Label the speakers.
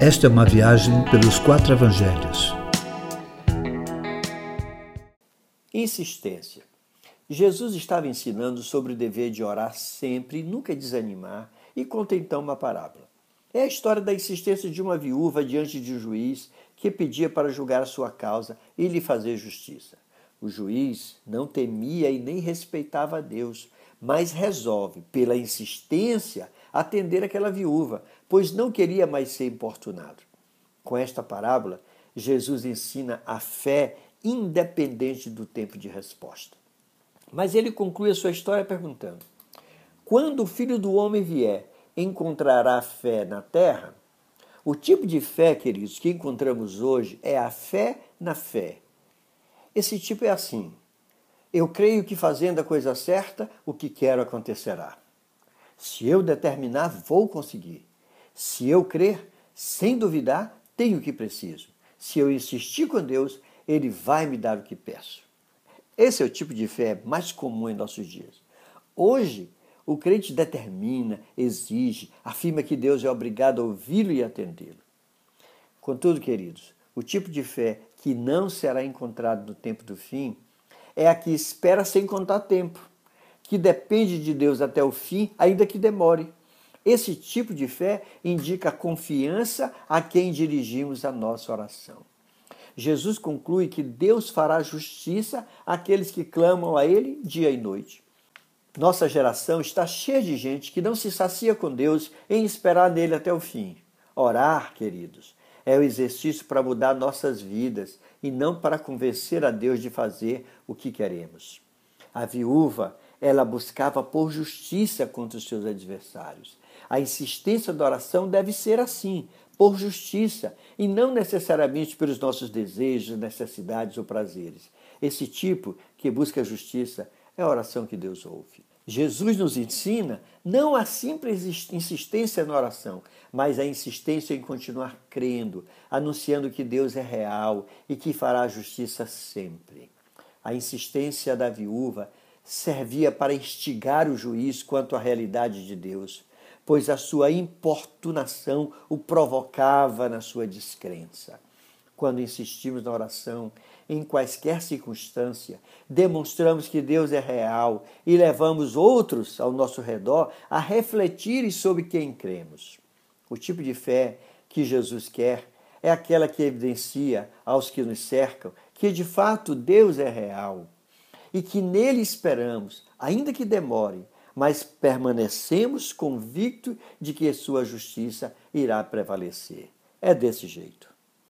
Speaker 1: Esta é uma viagem pelos quatro evangelhos.
Speaker 2: Insistência. Jesus estava ensinando sobre o dever de orar sempre nunca desanimar, e conta então uma parábola. É a história da insistência de uma viúva diante de um juiz que pedia para julgar a sua causa e lhe fazer justiça. O juiz não temia e nem respeitava a Deus, mas resolve, pela insistência, atender aquela viúva, pois não queria mais ser importunado. Com esta parábola, Jesus ensina a fé independente do tempo de resposta. Mas ele conclui a sua história perguntando: Quando o filho do homem vier, encontrará fé na terra? O tipo de fé, queridos, que encontramos hoje é a fé na fé. Esse tipo é assim: eu creio que fazendo a coisa certa, o que quero acontecerá. Se eu determinar, vou conseguir. Se eu crer, sem duvidar, tenho o que preciso. Se eu insistir com Deus, Ele vai me dar o que peço. Esse é o tipo de fé mais comum em nossos dias. Hoje, o crente determina, exige, afirma que Deus é obrigado a ouvi-lo e atendê-lo. Contudo, queridos, o tipo de fé que não será encontrado no tempo do fim é a que espera sem contar tempo que depende de Deus até o fim, ainda que demore. Esse tipo de fé indica confiança a quem dirigimos a nossa oração. Jesus conclui que Deus fará justiça àqueles que clamam a Ele dia e noite. Nossa geração está cheia de gente que não se sacia com Deus em esperar nele até o fim. Orar, queridos, é o exercício para mudar nossas vidas e não para convencer a Deus de fazer o que queremos. A viúva ela buscava por justiça contra os seus adversários. A insistência da oração deve ser assim, por justiça, e não necessariamente pelos nossos desejos, necessidades ou prazeres. Esse tipo que busca justiça é a oração que Deus ouve. Jesus nos ensina não a simples insistência na oração, mas a insistência em continuar crendo, anunciando que Deus é real e que fará justiça sempre. A insistência da viúva servia para instigar o juiz quanto à realidade de Deus, pois a sua importunação o provocava na sua descrença. Quando insistimos na oração, em quaisquer circunstância, demonstramos que Deus é real e levamos outros ao nosso redor a refletirem sobre quem cremos. O tipo de fé que Jesus quer é aquela que evidencia aos que nos cercam que de fato Deus é real e que nele esperamos, ainda que demore, mas permanecemos convictos de que sua justiça irá prevalecer. É desse jeito.